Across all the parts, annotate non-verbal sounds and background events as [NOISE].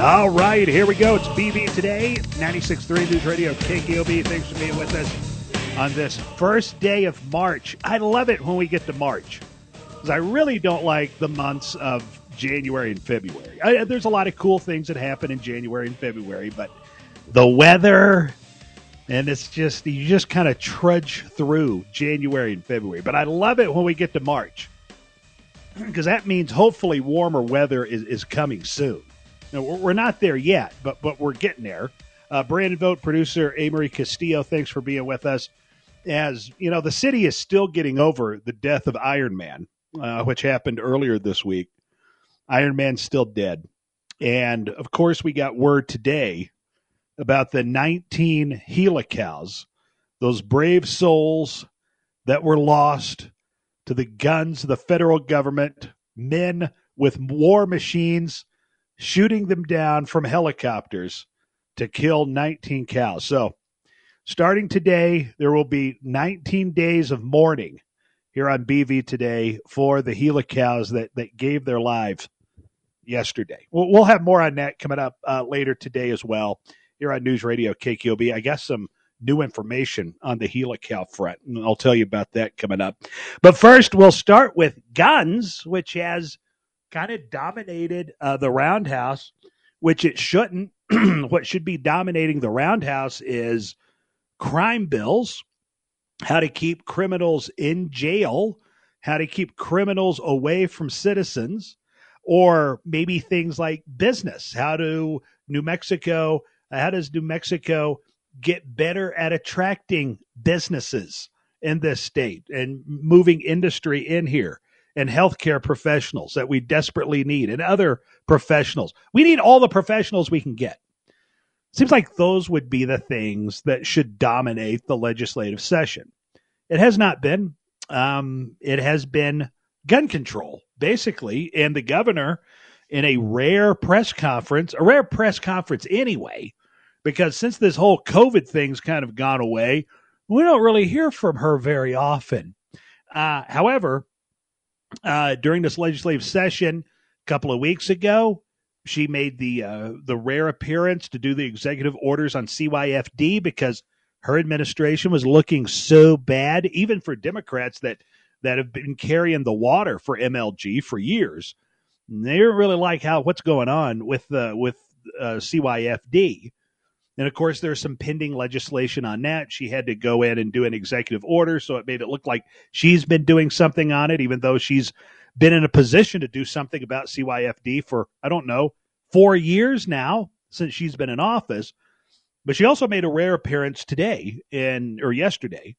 All right, here we go. It's BV today, 96.3 News Radio, KKOB. Thanks for being with us on this first day of March. I love it when we get to March because I really don't like the months of January and February. I, there's a lot of cool things that happen in January and February, but the weather, and it's just, you just kind of trudge through January and February. But I love it when we get to March because that means hopefully warmer weather is, is coming soon. We're not there yet, but but we're getting there. Uh, Brandon Vogt, producer Amory Castillo, thanks for being with us. As you know, the city is still getting over the death of Iron Man, uh, which happened earlier this week. Iron Man's still dead, and of course, we got word today about the 19 Gila cows, those brave souls that were lost to the guns of the federal government, men with war machines shooting them down from helicopters to kill 19 cows. So, starting today, there will be 19 days of mourning here on BV today for the Gila cows that, that gave their lives yesterday. We'll, we'll have more on that coming up uh, later today as well here on News Radio KKOB. I guess some new information on the Gila cow front, and I'll tell you about that coming up. But first, we'll start with guns, which has – kind of dominated uh, the roundhouse, which it shouldn't. [CLEARS THROAT] what should be dominating the roundhouse is crime bills, how to keep criminals in jail, how to keep criminals away from citizens, or maybe things like business. How do New Mexico, how does New Mexico get better at attracting businesses in this state and moving industry in here? And healthcare professionals that we desperately need and other professionals. We need all the professionals we can get. Seems like those would be the things that should dominate the legislative session. It has not been. Um, it has been gun control, basically. And the governor, in a rare press conference, a rare press conference anyway, because since this whole COVID thing's kind of gone away, we don't really hear from her very often. Uh, however, uh, during this legislative session a couple of weeks ago. She made the uh, the rare appearance to do the executive orders on CYFD because her administration was looking so bad, even for Democrats that that have been carrying the water for MLG for years. They really like how what's going on with the with uh, CYFD. And of course, there's some pending legislation on that. She had to go in and do an executive order, so it made it look like she's been doing something on it, even though she's been in a position to do something about CYFD for, I don't know, four years now since she's been in office. But she also made a rare appearance today in or yesterday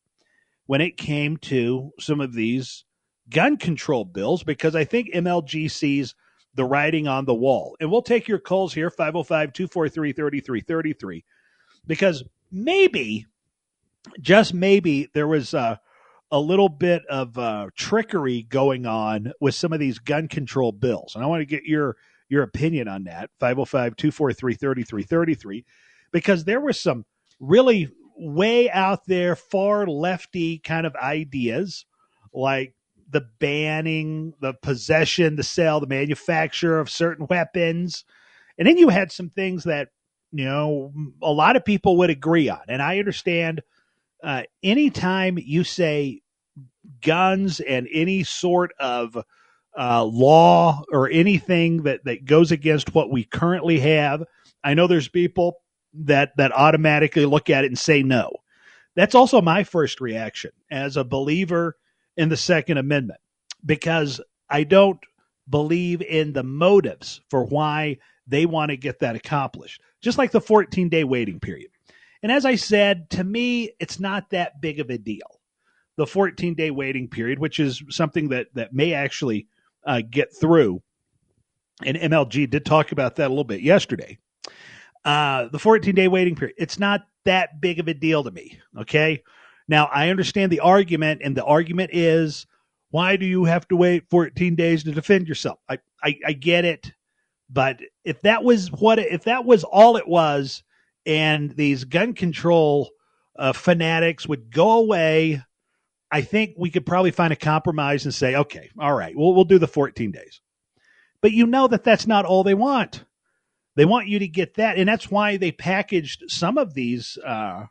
when it came to some of these gun control bills because I think MLG sees the writing on the wall. And we'll take your calls here 505 243 3333 because maybe, just maybe, there was a, a little bit of uh, trickery going on with some of these gun control bills. And I want to get your your opinion on that 505 243 3333 because there was some really way out there far lefty kind of ideas like the banning, the possession, the sale, the manufacture of certain weapons. And then you had some things that, you know, a lot of people would agree on. And I understand uh, anytime you say guns and any sort of uh, law or anything that, that goes against what we currently have, I know there's people that, that automatically look at it and say no. That's also my first reaction as a believer in the Second Amendment because I don't believe in the motives for why they want to get that accomplished, just like the 14 day waiting period. And as I said, to me, it's not that big of a deal. The 14 day waiting period, which is something that, that may actually uh, get through and MLG did talk about that a little bit yesterday. Uh, the 14 day waiting period, it's not that big of a deal to me. Okay. Now, I understand the argument, and the argument is why do you have to wait 14 days to defend yourself? I, I, I get it. But if that was what, if that was all it was, and these gun control uh, fanatics would go away, I think we could probably find a compromise and say, okay, all right, we'll, we'll do the 14 days. But you know that that's not all they want. They want you to get that, and that's why they packaged some of these, uh,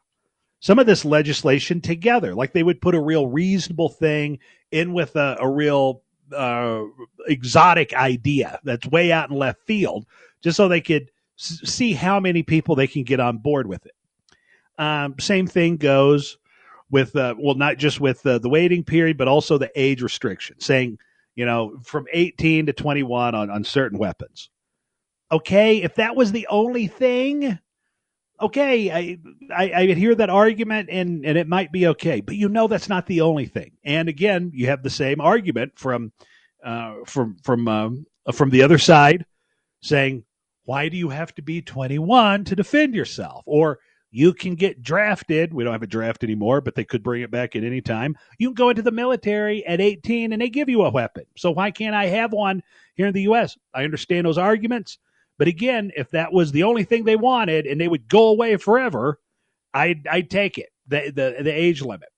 some of this legislation together. Like they would put a real reasonable thing in with a, a real uh, exotic idea that's way out in left field, just so they could s- see how many people they can get on board with it. Um, same thing goes with, uh, well, not just with uh, the waiting period, but also the age restriction, saying, you know, from 18 to 21 on, on certain weapons. Okay, if that was the only thing, okay, I, I, I hear that argument and, and it might be okay, but you know that's not the only thing. And again, you have the same argument from uh, from from um, from the other side saying, why do you have to be 21 to defend yourself? Or you can get drafted. We don't have a draft anymore, but they could bring it back at any time. You can go into the military at 18 and they give you a weapon. So why can't I have one here in the U.S.? I understand those arguments. But again, if that was the only thing they wanted and they would go away forever, I'd, I'd take it, the, the, the age limit.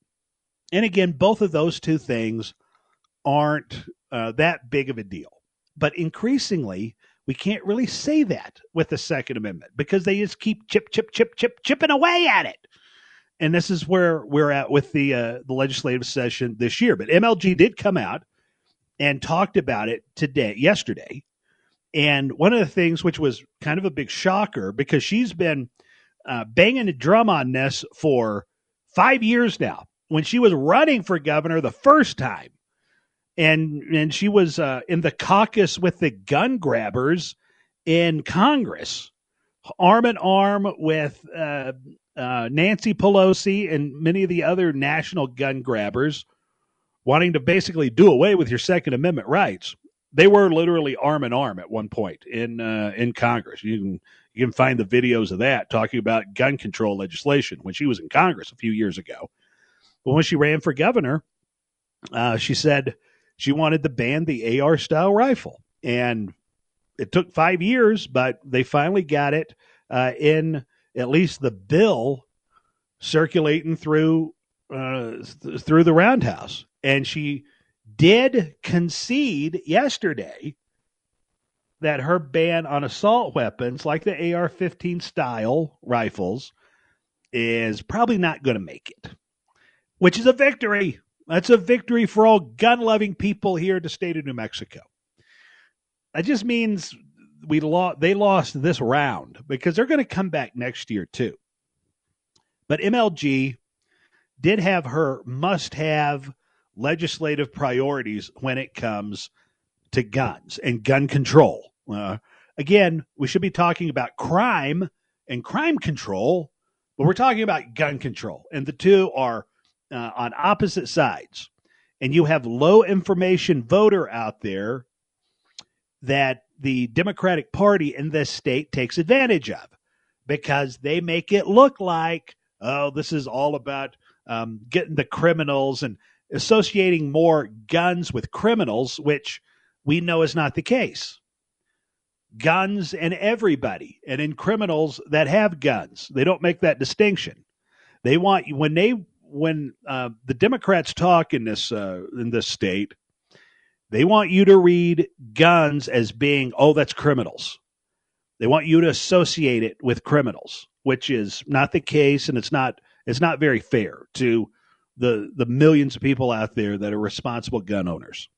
And again, both of those two things aren't uh, that big of a deal. But increasingly, we can't really say that with the Second Amendment because they just keep chip, chip, chip, chip, chipping away at it. And this is where we're at with the uh, the legislative session this year. But MLG did come out and talked about it today, yesterday, and one of the things which was kind of a big shocker because she's been uh, banging a drum on this for five years now. When she was running for governor the first time, and and she was uh, in the caucus with the gun grabbers in Congress, arm in arm with uh, uh, Nancy Pelosi and many of the other national gun grabbers, wanting to basically do away with your Second Amendment rights they were literally arm in arm at one point in uh, in Congress. You can you can find the videos of that talking about gun control legislation when she was in Congress a few years ago. But when she ran for governor, uh, she said she wanted to ban the AR style rifle, and it took five years, but they finally got it uh, in at least the bill circulating through uh, th- through the roundhouse, and she did concede yesterday that her ban on assault weapons like the AR 15 style rifles is probably not going to make it, which is a victory. That's a victory for all gun loving people here in the state of New Mexico. That just means we lost, they lost this round because they're going to come back next year too. But MLG did have her must have legislative priorities when it comes to guns and gun control. Uh, again, we should be talking about crime and crime control, but we're talking about gun control, and the two are uh, on opposite sides. And you have low information voter out there that the Democratic Party in this state takes advantage of because they make it look like, oh, this is all about um, getting the criminals and associating more guns with criminals, which we know is not the case. Guns and everybody, and in criminals that have guns, they don't make that distinction. They want when they when uh, the Democrats talk in this uh, in this state, they want you to read guns as being oh that's criminals. They want you to associate it with criminals, which is not the case, and it's not it's not very fair to the the millions of people out there that are responsible gun owners.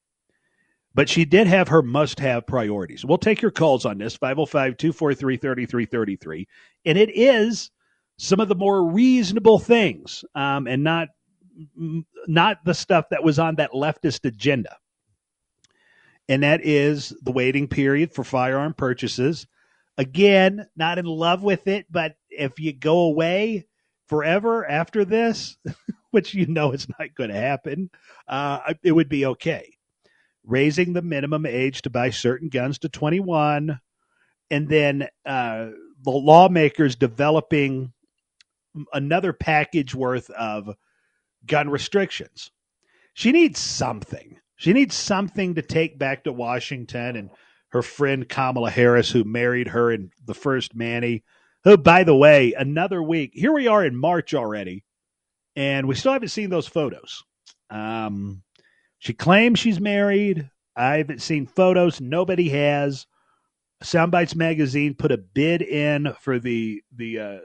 But she did have her must have priorities. We'll take your calls on this 505 243 3333. And it is some of the more reasonable things um, and not not the stuff that was on that leftist agenda. And that is the waiting period for firearm purchases. Again, not in love with it, but if you go away forever after this, [LAUGHS] which you know is not going to happen, uh, it would be okay. raising the minimum age to buy certain guns to 21, and then uh, the lawmakers developing another package worth of gun restrictions. She needs something. She needs something to take back to Washington and her friend Kamala Harris, who married her in the first Manny. Who, by the way, another week. Here we are in March already, and we still haven't seen those photos. Um, she claims she's married. I haven't seen photos. Nobody has. Soundbites magazine put a bid in for the the uh,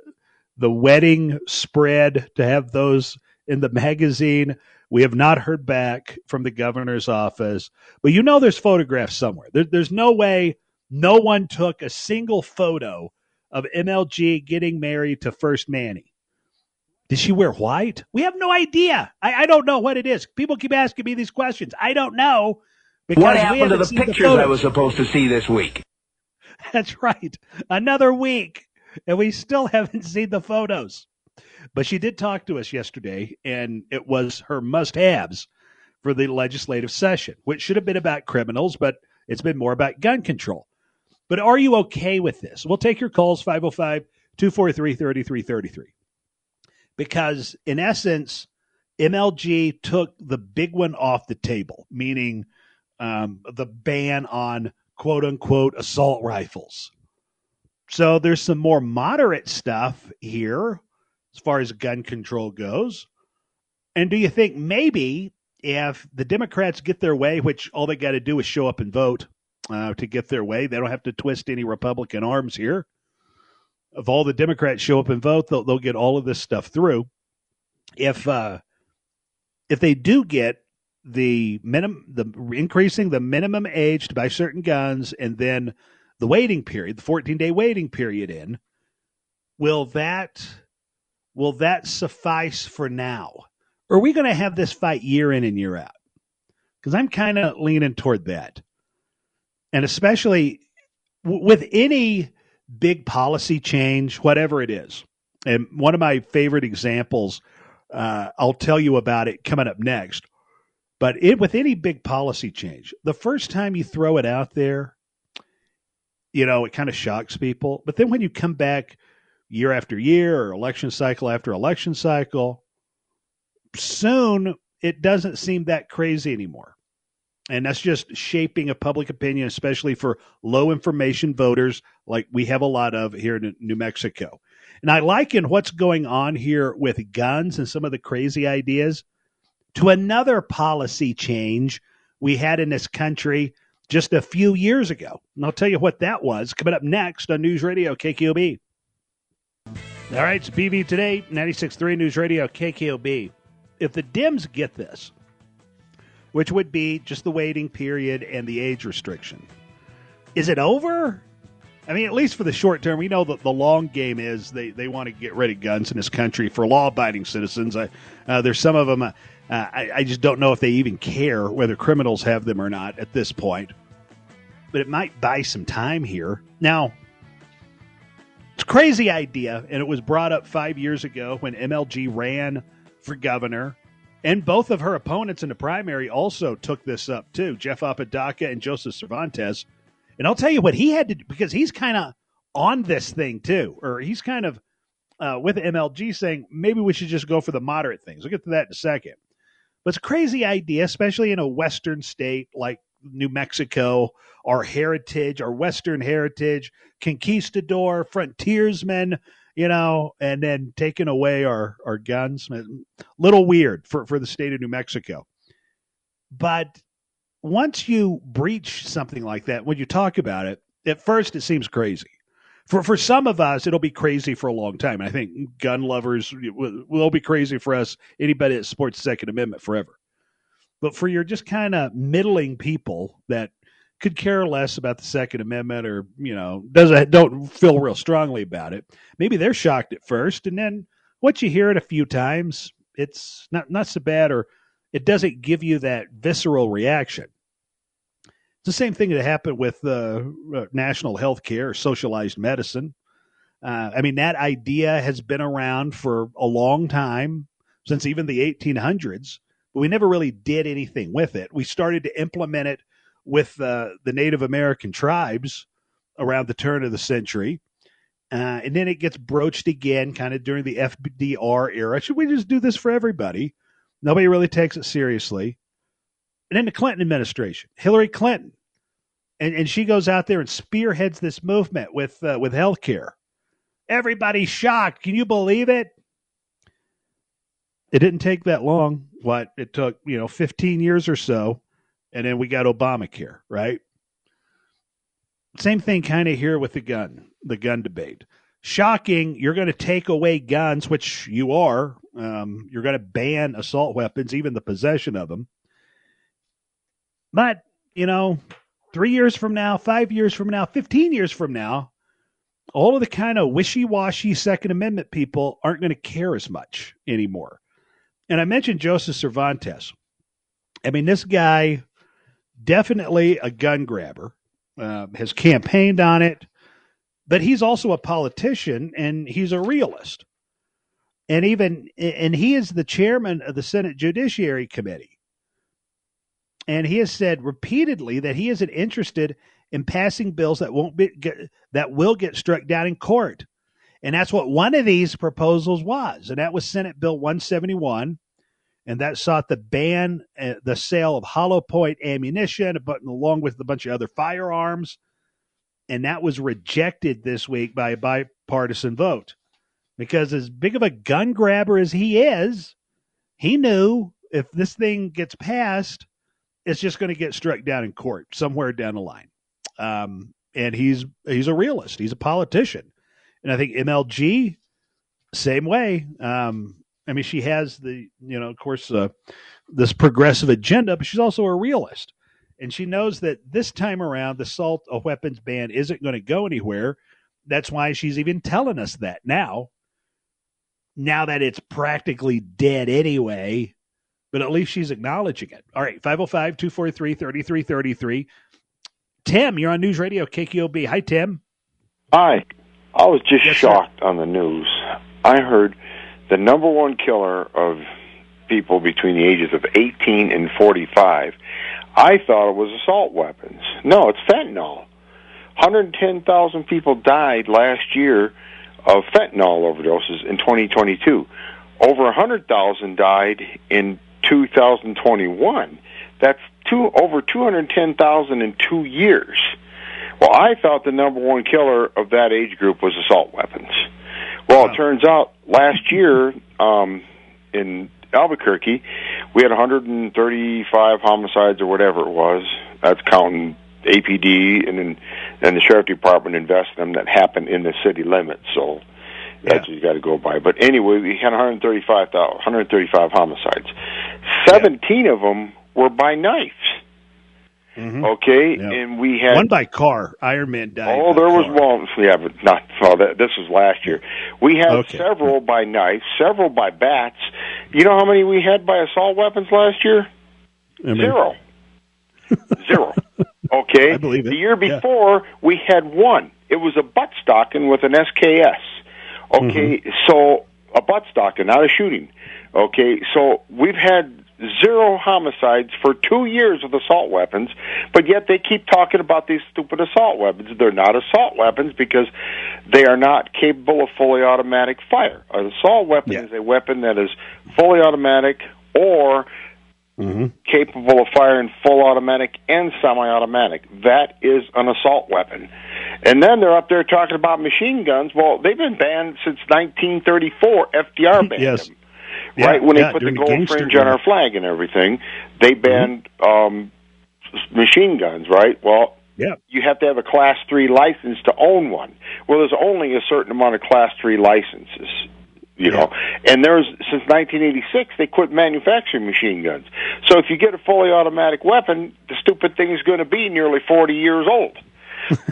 the wedding spread to have those in the magazine. We have not heard back from the governor's office, but you know there's photographs somewhere. There, there's no way no one took a single photo of MLG getting married to First Manny. Did she wear white? We have no idea. I, I don't know what it is. People keep asking me these questions. I don't know. Because what happened to the pictures the I was supposed to see this week? [LAUGHS] That's right. Another week, and we still [LAUGHS] haven't seen the photos. But she did talk to us yesterday, and it was her must haves for the legislative session, which should have been about criminals, but it's been more about gun control. But are you okay with this? We'll take your calls 505 243 3333. Because in essence, MLG took the big one off the table, meaning um, the ban on quote unquote assault rifles. So there's some more moderate stuff here as far as gun control goes. And do you think maybe if the Democrats get their way, which all they got to do is show up and vote uh, to get their way, they don't have to twist any Republican arms here. If all the Democrats show up and vote, they'll, they'll get all of this stuff through. If uh, if they do get the minimum, the increasing the minimum age to buy certain guns, and then the waiting period, the 14 day waiting period in, will that will that suffice for now? Or are we going to have this fight year in and year out? Because I'm kind of leaning toward that. And especially w- with any big policy change, whatever it is. And one of my favorite examples, uh, I'll tell you about it coming up next. But it, with any big policy change, the first time you throw it out there, you know, it kind of shocks people. But then when you come back year after year or election cycle after election cycle, soon it doesn't seem that crazy anymore. And that's just shaping a public opinion, especially for low information voters like we have a lot of here in New Mexico. And I liken what's going on here with guns and some of the crazy ideas to another policy change we had in this country just a few years ago. And I'll tell you what that was coming up next on News Radio KKOB. All right, it's BV today, 96.3 News Radio KKOB. If the Dems get this, which would be just the waiting period and the age restriction, is it over? I mean, at least for the short term, we know that the long game is they, they want to get rid of guns in this country for law abiding citizens. I, uh, there's some of them, uh, I, I just don't know if they even care whether criminals have them or not at this point. But it might buy some time here. Now, it's a crazy idea, and it was brought up five years ago when MLG ran for governor. And both of her opponents in the primary also took this up too Jeff Apodaca and Joseph Cervantes and I'll tell you what he had to do because he's kind of on this thing too, or he's kind of uh, with MLG saying maybe we should just go for the moderate things. We'll get to that in a second. But it's a crazy idea, especially in a Western state like New Mexico, our heritage, our Western heritage, conquistador, frontiersmen, you know, and then taking away our, our guns. A little weird for, for the state of New Mexico. But once you breach something like that, when you talk about it, at first it seems crazy. For for some of us, it'll be crazy for a long time. I think gun lovers will, will be crazy for us. Anybody that supports the Second Amendment forever. But for your just kind of middling people that could care less about the Second Amendment or you know doesn't don't feel real strongly about it, maybe they're shocked at first, and then once you hear it a few times, it's not not so bad or it doesn't give you that visceral reaction. It's the same thing that happened with uh, national health care, socialized medicine. Uh, I mean, that idea has been around for a long time, since even the 1800s, but we never really did anything with it. We started to implement it with uh, the Native American tribes around the turn of the century. Uh, and then it gets broached again kind of during the FDR era. Should we just do this for everybody? Nobody really takes it seriously. And then the Clinton administration, Hillary Clinton, and, and she goes out there and spearheads this movement with uh, with healthcare. Everybody's shocked. Can you believe it? It didn't take that long. What it took, you know, 15 years or so, and then we got Obamacare, right? Same thing kind of here with the gun, the gun debate. Shocking, you're going to take away guns, which you are. Um, you're going to ban assault weapons, even the possession of them. But, you know, three years from now, five years from now, 15 years from now, all of the kind of wishy washy Second Amendment people aren't going to care as much anymore. And I mentioned Joseph Cervantes. I mean, this guy, definitely a gun grabber, uh, has campaigned on it, but he's also a politician and he's a realist. And even, and he is the chairman of the Senate Judiciary Committee. And he has said repeatedly that he isn't interested in passing bills that won't be get, that will get struck down in court. And that's what one of these proposals was. And that was Senate Bill 171. And that sought to ban uh, the sale of hollow point ammunition, but along with a bunch of other firearms. And that was rejected this week by a bipartisan vote. Because as big of a gun grabber as he is, he knew if this thing gets passed, it's just going to get struck down in court somewhere down the line. Um, and he's he's a realist. He's a politician, and I think MLG same way. Um, I mean, she has the you know, of course, uh, this progressive agenda, but she's also a realist, and she knows that this time around the salt of weapons ban isn't going to go anywhere. That's why she's even telling us that now. Now that it's practically dead anyway, but at least she's acknowledging it. All right, 505 243 3333. Tim, you're on News Radio KKOB. Hi, Tim. Hi. I was just Yes, shocked on the news. I heard the number one killer of people between the ages of 18 and 45. I thought it was assault weapons. No, it's fentanyl. 110,000 people died last year of fentanyl overdoses in 2022. Over 100,000 died in 2021. That's two over 210,000 in two years. Well, I thought the number one killer of that age group was assault weapons. Well, Wow. it turns out last year um, in Albuquerque, we had 135 homicides or whatever it was. That's counting APD and then and the sheriff department invested them that happened in the city limits. So that's what you got to go by. But anyway, we had 135 135 homicides. 17 of them were by knives. Mhm. Okay, Yeah. and we had One by car. Iron Man died. Oh, there was car. one. Yeah, but not. Well, that, this was last year. We had Okay. several by knife, several by bats. You know how many we had by assault weapons last year? I mean, Zero. [LAUGHS] Zero. Okay. I believe it. The year Yeah. before, we had one. It was a butt stroking with an SKS. Okay, Mm-hmm. so a butt stroking, not a shooting. Okay, so we've had zero homicides for two years with assault weapons, but yet they keep talking about these stupid assault weapons. They're not assault weapons because they are not capable of fully automatic fire. An assault weapon Yeah. is a weapon that is fully automatic or Mhm. capable of firing full automatic and semi-automatic. That is an assault weapon. And then they're up there talking about machine guns. Well, they've been banned since 1934. FDR banned Yes. them. Yeah, right when they put the gold fringe on our flag and everything, they banned um, machine guns. Right? Well, Yeah. you have to have a class three license to own one. Well, there's only a certain amount of class three licenses. You know, and there's since 1986 they quit manufacturing machine guns. So if you get a fully automatic weapon, the stupid thing is going to be nearly 40 years old.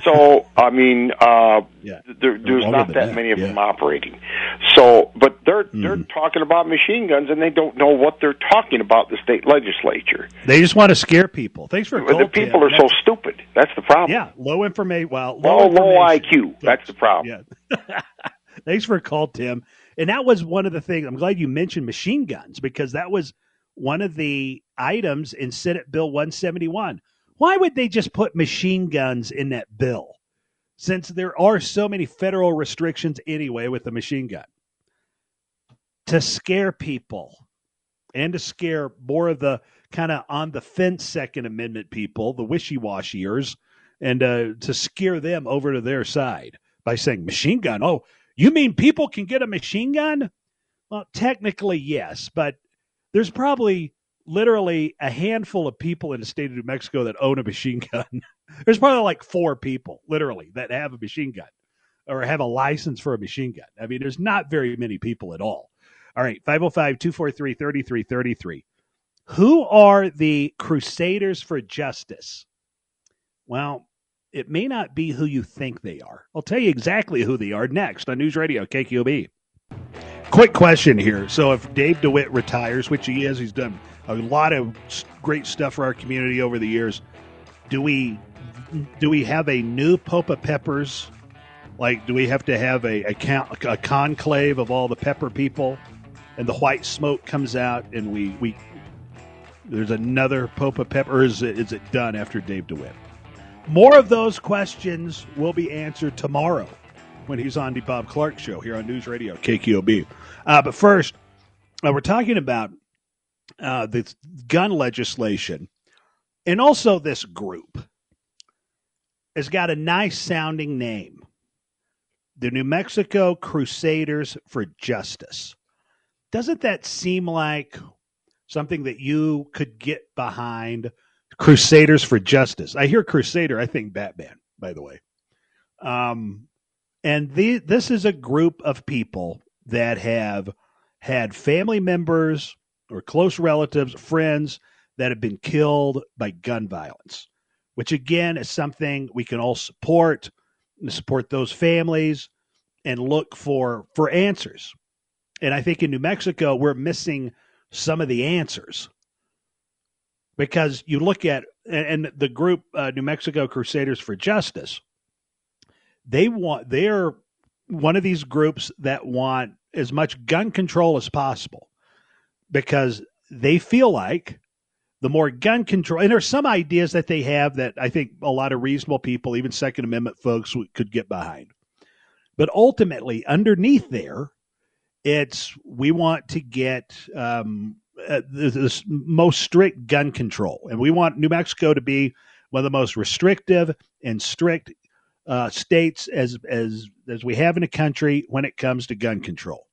So I mean, uh, Yeah. there, there's not that that, many of yeah. Them operating. So, but they're they're talking about machine guns and they don't know what they're talking about. The state legislature, They just want to scare people. Thanks for the people are so stupid. That's the problem. Yeah, low information. Well, Low, low, low IQ. That's the problem. Yeah. [LAUGHS] Thanks for a call, Tim. And that was one of the things. I'm glad you mentioned machine guns because that was one of the items in Senate Bill 171 Why would they just put machine guns in that bill? Since there are so many federal restrictions anyway with the machine gun. To scare people and to scare more of the kind of on the fence Second Amendment people, the wishy washiers, and uh, to scare them over to their side by saying machine gun. Oh, you mean people can get a machine gun? Well, technically, yes, but there's probably literally a handful of people in the state of New Mexico that own a machine gun. [LAUGHS] there's probably like four people, literally, that have a machine gun or have a license for a machine gun. I mean, there's not very many people at all. All right, 505 243 3333. Who are the Crusaders for Justice? Well, it may not be who you think they are. I'll tell you exactly who they are next on News Radio KQB. Quick question here. So, if Dave DeWitt retires, which he is, he's done a lot of great stuff for our community over the years. Do we do we have a new Pope of Peppers? Like, do we have to have a, a, a conclave of all the pepper people, and the white smoke comes out, and we we there's another Pope of Pepper, is it, is it done after Dave DeWitt? More of those questions will be answered tomorrow when he's on the Bob Clark Show here on News Radio KKOB. Uh, but first, uh, we're talking about uh, the gun legislation, and also this group has got a nice sounding name the New Mexico Crusaders for Justice. Doesn't that seem like something that you could get behind? Crusaders for Justice. I hear Crusader, I think Batman, by the way. Um, and the, this is a group of people that have had family members or close relatives, friends that have been killed by gun violence, which again is something we can all support, and support those families and look for for answers. And I think in New Mexico we're missing some of the answers because you look at and the group uh, New Mexico Crusaders for Justice, they want they're one of these groups that want as much gun control as possible because they feel like the more gun control, and there's some ideas that they have that I think a lot of reasonable people, even Second Amendment folks, could get behind. But ultimately, underneath there, it's we want to get um, uh, the most strict gun control, and we want New Mexico to be one of the most restrictive and strict uh, states as as as we have in the country when it comes to gun control.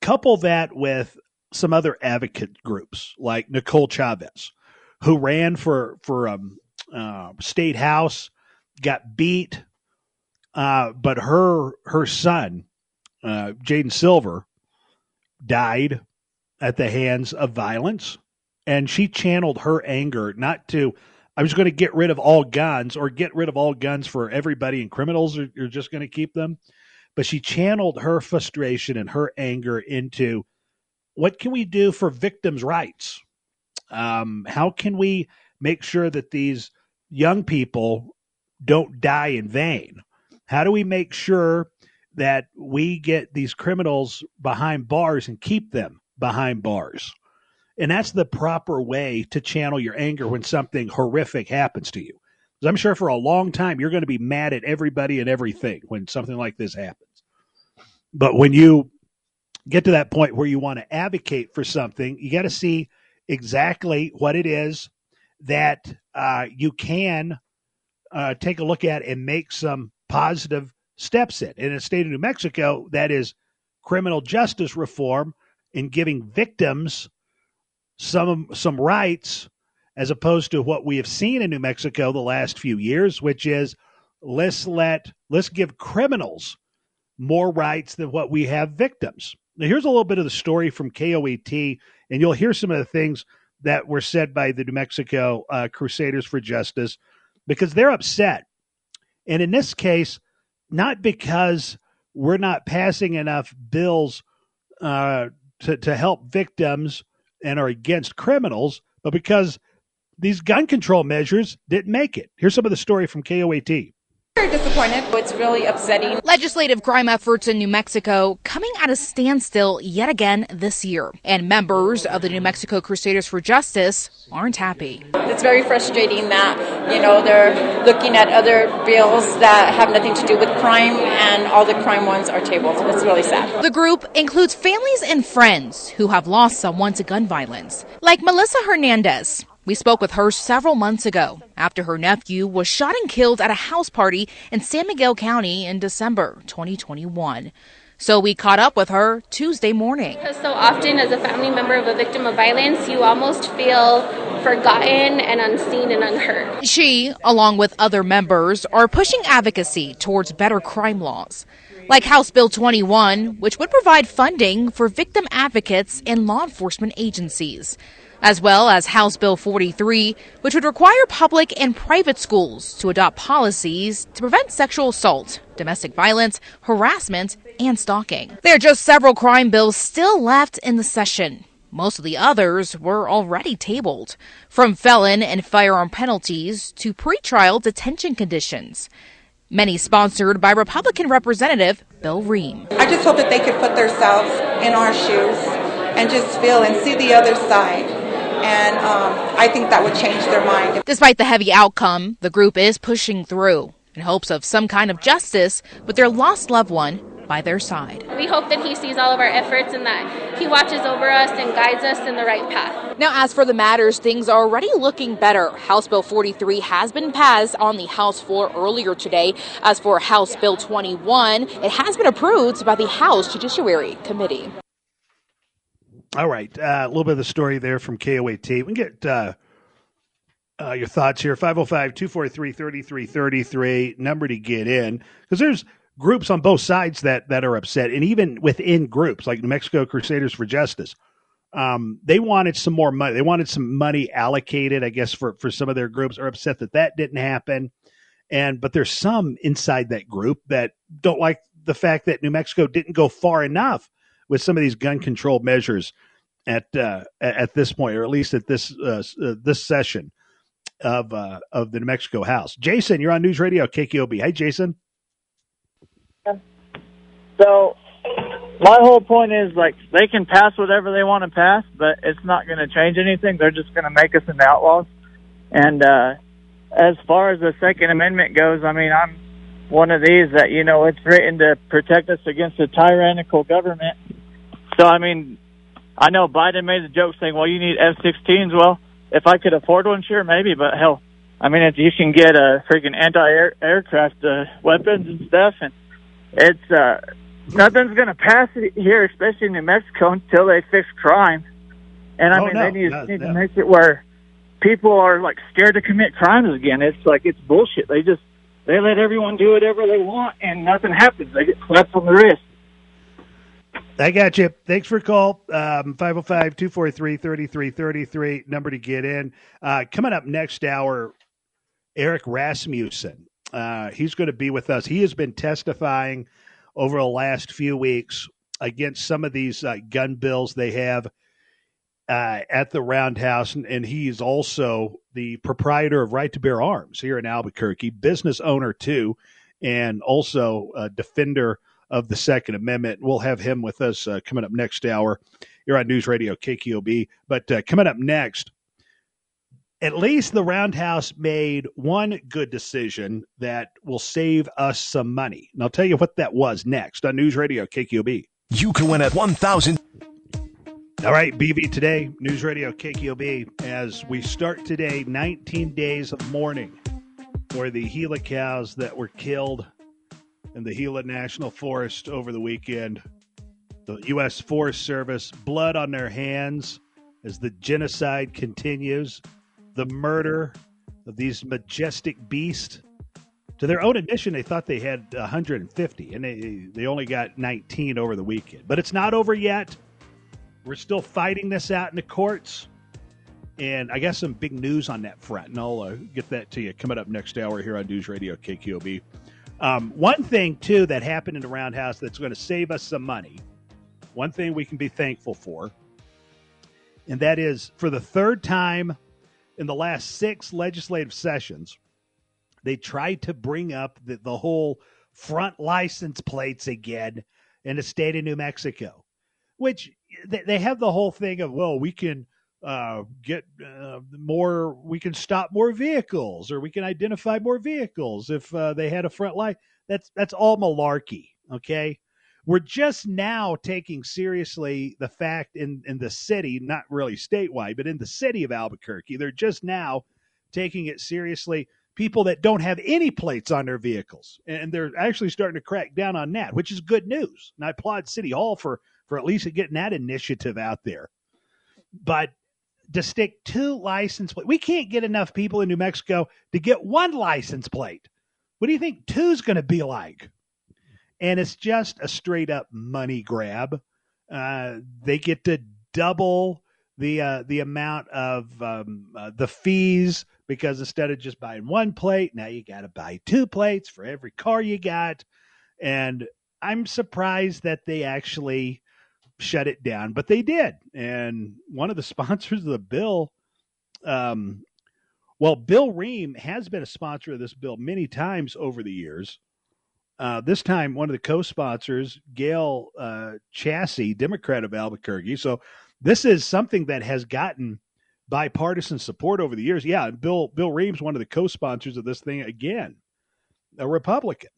Couple that with some other advocate groups like Nicole Chavez, who ran for for um, uh, state house, got beat, uh, but her her son, uh, Jaden Silver, died at the hands of violence, and she channeled her anger not to. I was going to get rid of all guns or get rid of all guns for everybody, and criminals are, are just going to keep them. But she channeled her frustration and her anger into what can we do for victims' rights? Um, how can we make sure that these young people don't die in vain? How do we make sure that we get these criminals behind bars and keep them behind bars? And that's the proper way to channel your anger when something horrific happens to you. Because I'm sure for a long time you're going to be mad at everybody and everything when something like this happens. But when you get to that point where you want to advocate for something, you got to see exactly what it is that uh, you can uh, take a look at and make some positive steps in. In the state of New Mexico, that is criminal justice reform and giving victims some some rights as opposed to what we have seen in New Mexico the last few years, which is let's let let's give criminals more rights than what we have victims. Now, here's a little bit of the story from KOAT, and you'll hear some of the things that were said by the New Mexico uh, Crusaders for Justice because they're upset. And in this case, not because we're not passing enough bills uh, to, to help victims and are against criminals, but because these gun control measures didn't make it. Here's some of the story from KOAT. Very disappointed. Oh, it's really upsetting. Legislative crime efforts in New Mexico coming at a standstill yet again this year. And members of the New Mexico Crusaders for Justice aren't happy. It's very frustrating that, you know, they're looking at other bills that have nothing to do with crime and all the crime ones are tabled. It's really sad. The group includes families and friends who have lost someone to gun violence, like Melissa Hernandez. We spoke with her several months ago after her nephew was shot and killed at a house party in San Miguel County in December 2021. So we caught up with her Tuesday morning. Because so often, as a family member of a victim of violence, you almost feel forgotten and unseen and unheard. She, along with other members, are pushing advocacy towards better crime laws. Like House Bill 21, which would provide funding for victim advocates and law enforcement agencies as well as House Bill 43, which would require public and private schools to adopt policies to prevent sexual assault, domestic violence, harassment, and stalking. There are just several crime bills still left in the session. Most of the others were already tabled, from felon and firearm penalties to pretrial detention conditions. Many sponsored by Republican Representative Bill Rehm. I just hope that they could put themselves in our shoes and just feel and see the other side and um, I think that would change their mind. Despite the heavy outcome, the group is pushing through in hopes of some kind of justice with their lost loved one by their side. We hope that he sees all of our efforts and that he watches over us and guides us in the right path. Now, as for the matters, things are already looking better. House Bill 43 has been passed on the House floor earlier today. As for House Bill 21, it has been approved by the House Judiciary Committee. All right. Uh, a little bit of the story there from KOAT. We can get uh, uh, your thoughts here 505 243 3333, number to get in. Because there's groups on both sides that, that are upset, and even within groups like New Mexico Crusaders for Justice. Um, they wanted some more money. They wanted some money allocated, I guess, for, for some of their groups. Are upset that that didn't happen. And but there's some inside that group that don't like the fact that New Mexico didn't go far enough with some of these gun control measures at uh, at this point, or at least at this uh, uh, this session of uh, of the New Mexico House. Jason, you're on News Radio KKOB. Hey, Jason. So my whole point is like they can pass whatever they want to pass, but it's not going to change anything. They're just going to make us into outlaws. And uh, as far as the Second Amendment goes, I mean, I'm one of these that you know it's written to protect us against a tyrannical government so, I mean, I know Biden made the joke saying, well, you need F-16s. Well, if I could afford one, sure, maybe. But hell, I mean, if you can get a freaking anti-aircraft uh, weapons and stuff, and it's uh, nothing's going to pass here, especially in New Mexico, until they fix crime. And I oh, mean, no, they need, no, need no. to make it where people are like scared to commit crimes again. It's like it's bullshit. They just they let everyone do whatever they want, and nothing happens. They get slapped on the wrist. I got you. Thanks for call. Um, 505 243 3333, number to get in. Uh, coming up next hour, Eric Rasmussen. Uh, he's going to be with us. He has been testifying over the last few weeks against some of these uh, gun bills they have uh, at the Roundhouse, and, and he's also the proprietor of Right to Bear Arms here in Albuquerque, business owner too, and also a defender of the Second Amendment. We'll have him with us uh, coming up next hour here on News Radio KKOB. But uh, coming up next, at least the Roundhouse made one good decision that will save us some money. And I'll tell you what that was next on News Radio KKOB. You can win at 1,000. All right, BV today, News Radio KKOB, as we start today, 19 days of mourning for the Gila cows that were killed in the Gila National Forest over the weekend. The U.S. Forest Service, blood on their hands as the genocide continues, the murder of these majestic beasts. To their own admission, they thought they had 150, and they, they only got 19 over the weekend. But it's not over yet. We're still fighting this out in the courts. And I got some big news on that front, and I'll uh, get that to you coming up next hour here on News Radio KKOB. Um, one thing, too, that happened in the Roundhouse that's going to save us some money, one thing we can be thankful for, and that is for the third time in the last six legislative sessions, they tried to bring up the, the whole front license plates again in the state of New Mexico, which they, they have the whole thing of, well, we can uh, get uh, more, we can stop more vehicles or we can identify more vehicles if uh, they had a front light. That's, that's all malarkey. Okay. We're just now taking seriously the fact in, in the city, not really statewide, but in the city of Albuquerque, they're just now taking it seriously. People that don't have any plates on their vehicles, and they're actually starting to crack down on that, which is good news. And I applaud City Hall for for at least getting that initiative out there. But to stick two license plates, we can't get enough people in New Mexico to get one license plate. What do you think two's going to be like? And it's just a straight up money grab. Uh, they get to double the uh, the amount of um, uh, the fees because instead of just buying one plate, now you got to buy two plates for every car you got. And I'm surprised that they actually shut it down, but they did. And one of the [LAUGHS] sponsors of the bill, um, well, Bill Rehm has been a sponsor of this bill many times over the years. Uh, this time, one of the co-sponsors, Gail uh, Chasey, Democrat of Albuquerque. So this is something that has gotten bipartisan support over the years. Yeah, and Bill Bill Rehm, one of the co-sponsors of this thing, again, a Republican.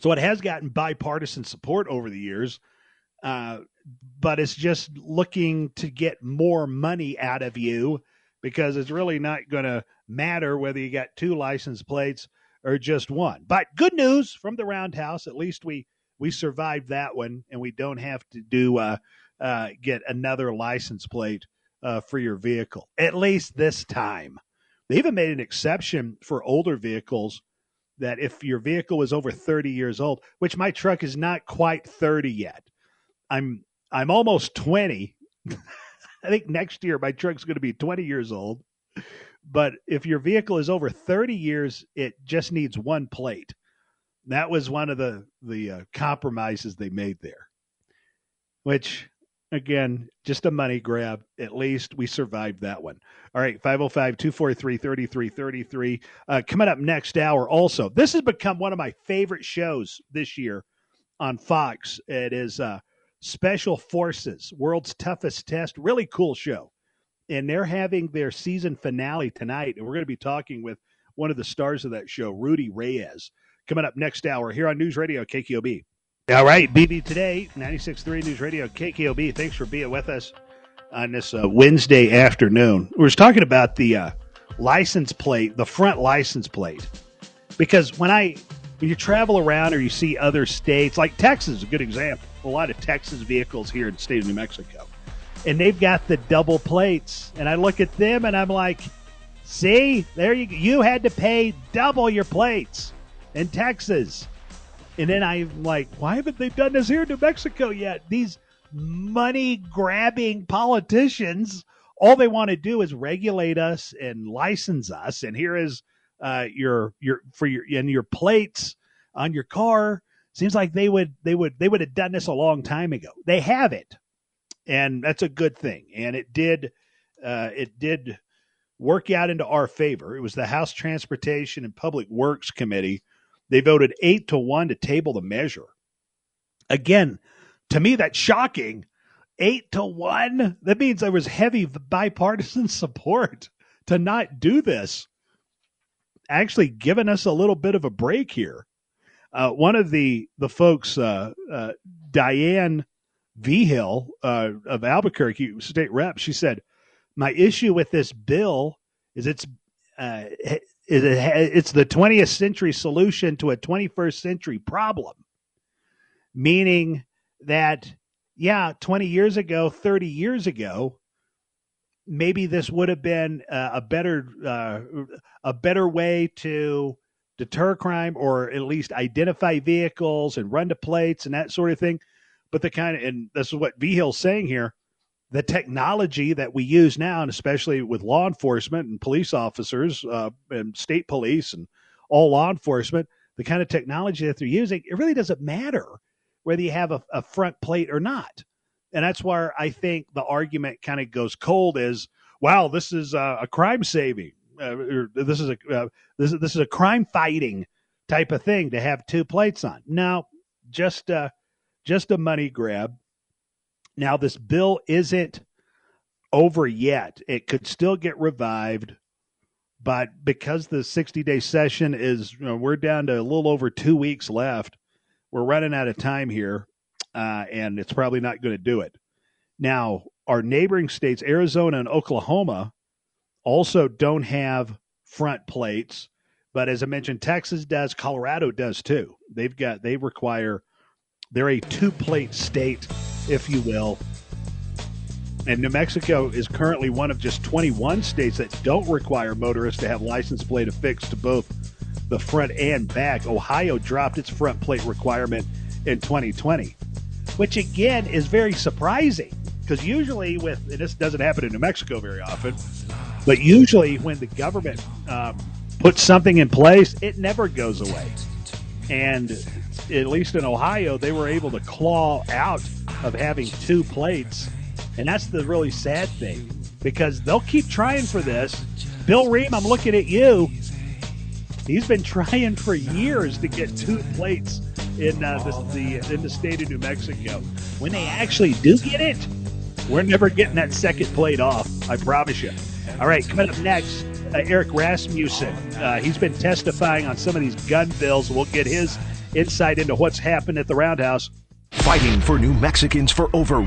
So it has gotten bipartisan support over the years, uh, but it's just looking to get more money out of you because it's really not going to matter whether you got two license plates or just one. But good news from the Roundhouse, at least we we survived that one, and we don't have to do uh, uh, get another license plate uh, for your vehicle, at least this time. They even made an exception for older vehicles that if your vehicle is over 30 years old, which my truck is not quite 30 yet. I'm I'm almost 20. [LAUGHS] I think next year my truck's going to be 20 years old. But if your vehicle is over 30 years, it just needs one plate. That was one of the the uh, compromises they made there. Which Again, just a money grab. At least we survived that one. All right, 505 243 3333. Uh, coming up next hour, also, this has become one of my favorite shows this year on Fox. It is uh, Special Forces, World's Toughest Test. Really cool show. And they're having their season finale tonight. And we're going to be talking with one of the stars of that show, Rudy Reyes, coming up next hour here on News Radio KKOB. All right, BV today, 96.3 News Radio, KKOB. Thanks for being with us on this uh, Wednesday afternoon. We are talking about the uh, license plate, the front license plate, because when I when you travel around or you see other states, like Texas is a good example. A lot of Texas vehicles here in the state of New Mexico, and they've got the double plates, and I look at them and I'm like, see, there you you had to pay double your plates in Texas. And then I'm like, why haven't they done this here in New Mexico yet? These money grabbing politicians, all they want to do is regulate us and license us. And here is uh, your your for your and your plates on your car. Seems like they would they would they would have done this a long time ago. They have it, and that's a good thing. And it did uh, it did work out into our favor. It was the House Transportation and Public Works Committee they voted eight to one to table the measure. Again, to me, that's shocking. Eight to one? That means there was heavy bipartisan [LAUGHS] support to not do this. Actually, giving us a little bit of a break here. Uh, one of the the folks, uh, uh, Diane Vigil uh, of Albuquerque state rep, she said, "My issue with this bill is it's uh, it's the 20th century solution to a 21st century problem. Meaning that, yeah, 20 years ago, 30 years ago, maybe this would have been uh, a better uh, a better way to deter crime or at least identify vehicles and run to plates and that sort of thing. But the kind of and this is what Vigil's saying here the technology that we use now, and especially with law enforcement and police officers uh, and state police and all law enforcement, the kind of technology that they're using, it really doesn't matter whether you have a, a front plate or not. And that's where I think the argument kind of goes cold is, wow, this is a, a crime saving. uh, this is a uh, this is this is a crime fighting type of thing to have two plates on. Now, just uh, just a money grab. Now this bill isn't over yet. It could still get revived, but because the 60 day session is, you know, we're down to a little over two weeks left. We're running out of time here, uh, and it's probably not going to do it. Now, our neighboring states, Arizona and Oklahoma, also don't have front plates. But as I mentioned, Texas does, Colorado does too. They've got, they require, they're a two plate state, if you will. And New Mexico is currently one of just 21 states that don't require motorists to have license plate affixed to both the front and back. Ohio dropped its front plate requirement in 2020, which again is very surprising because usually with and this doesn't happen in New Mexico very often, but usually when the government um, puts something in place, it never goes away. And at least in Ohio, they were able to claw out of having two plates and that's the really sad thing because they'll keep trying for this. Bill Rehm, I'm looking at you. He's been trying for years to get two plates in uh, the, the in the state of New Mexico. When they actually do get it, we're never getting that second plate off. I promise you. All right, coming up next, uh, Eric Rasmussen. Uh, he's been testifying on some of these gun bills. We'll get his insight into what's happened at the Roundhouse. Fighting for New Mexicans for over.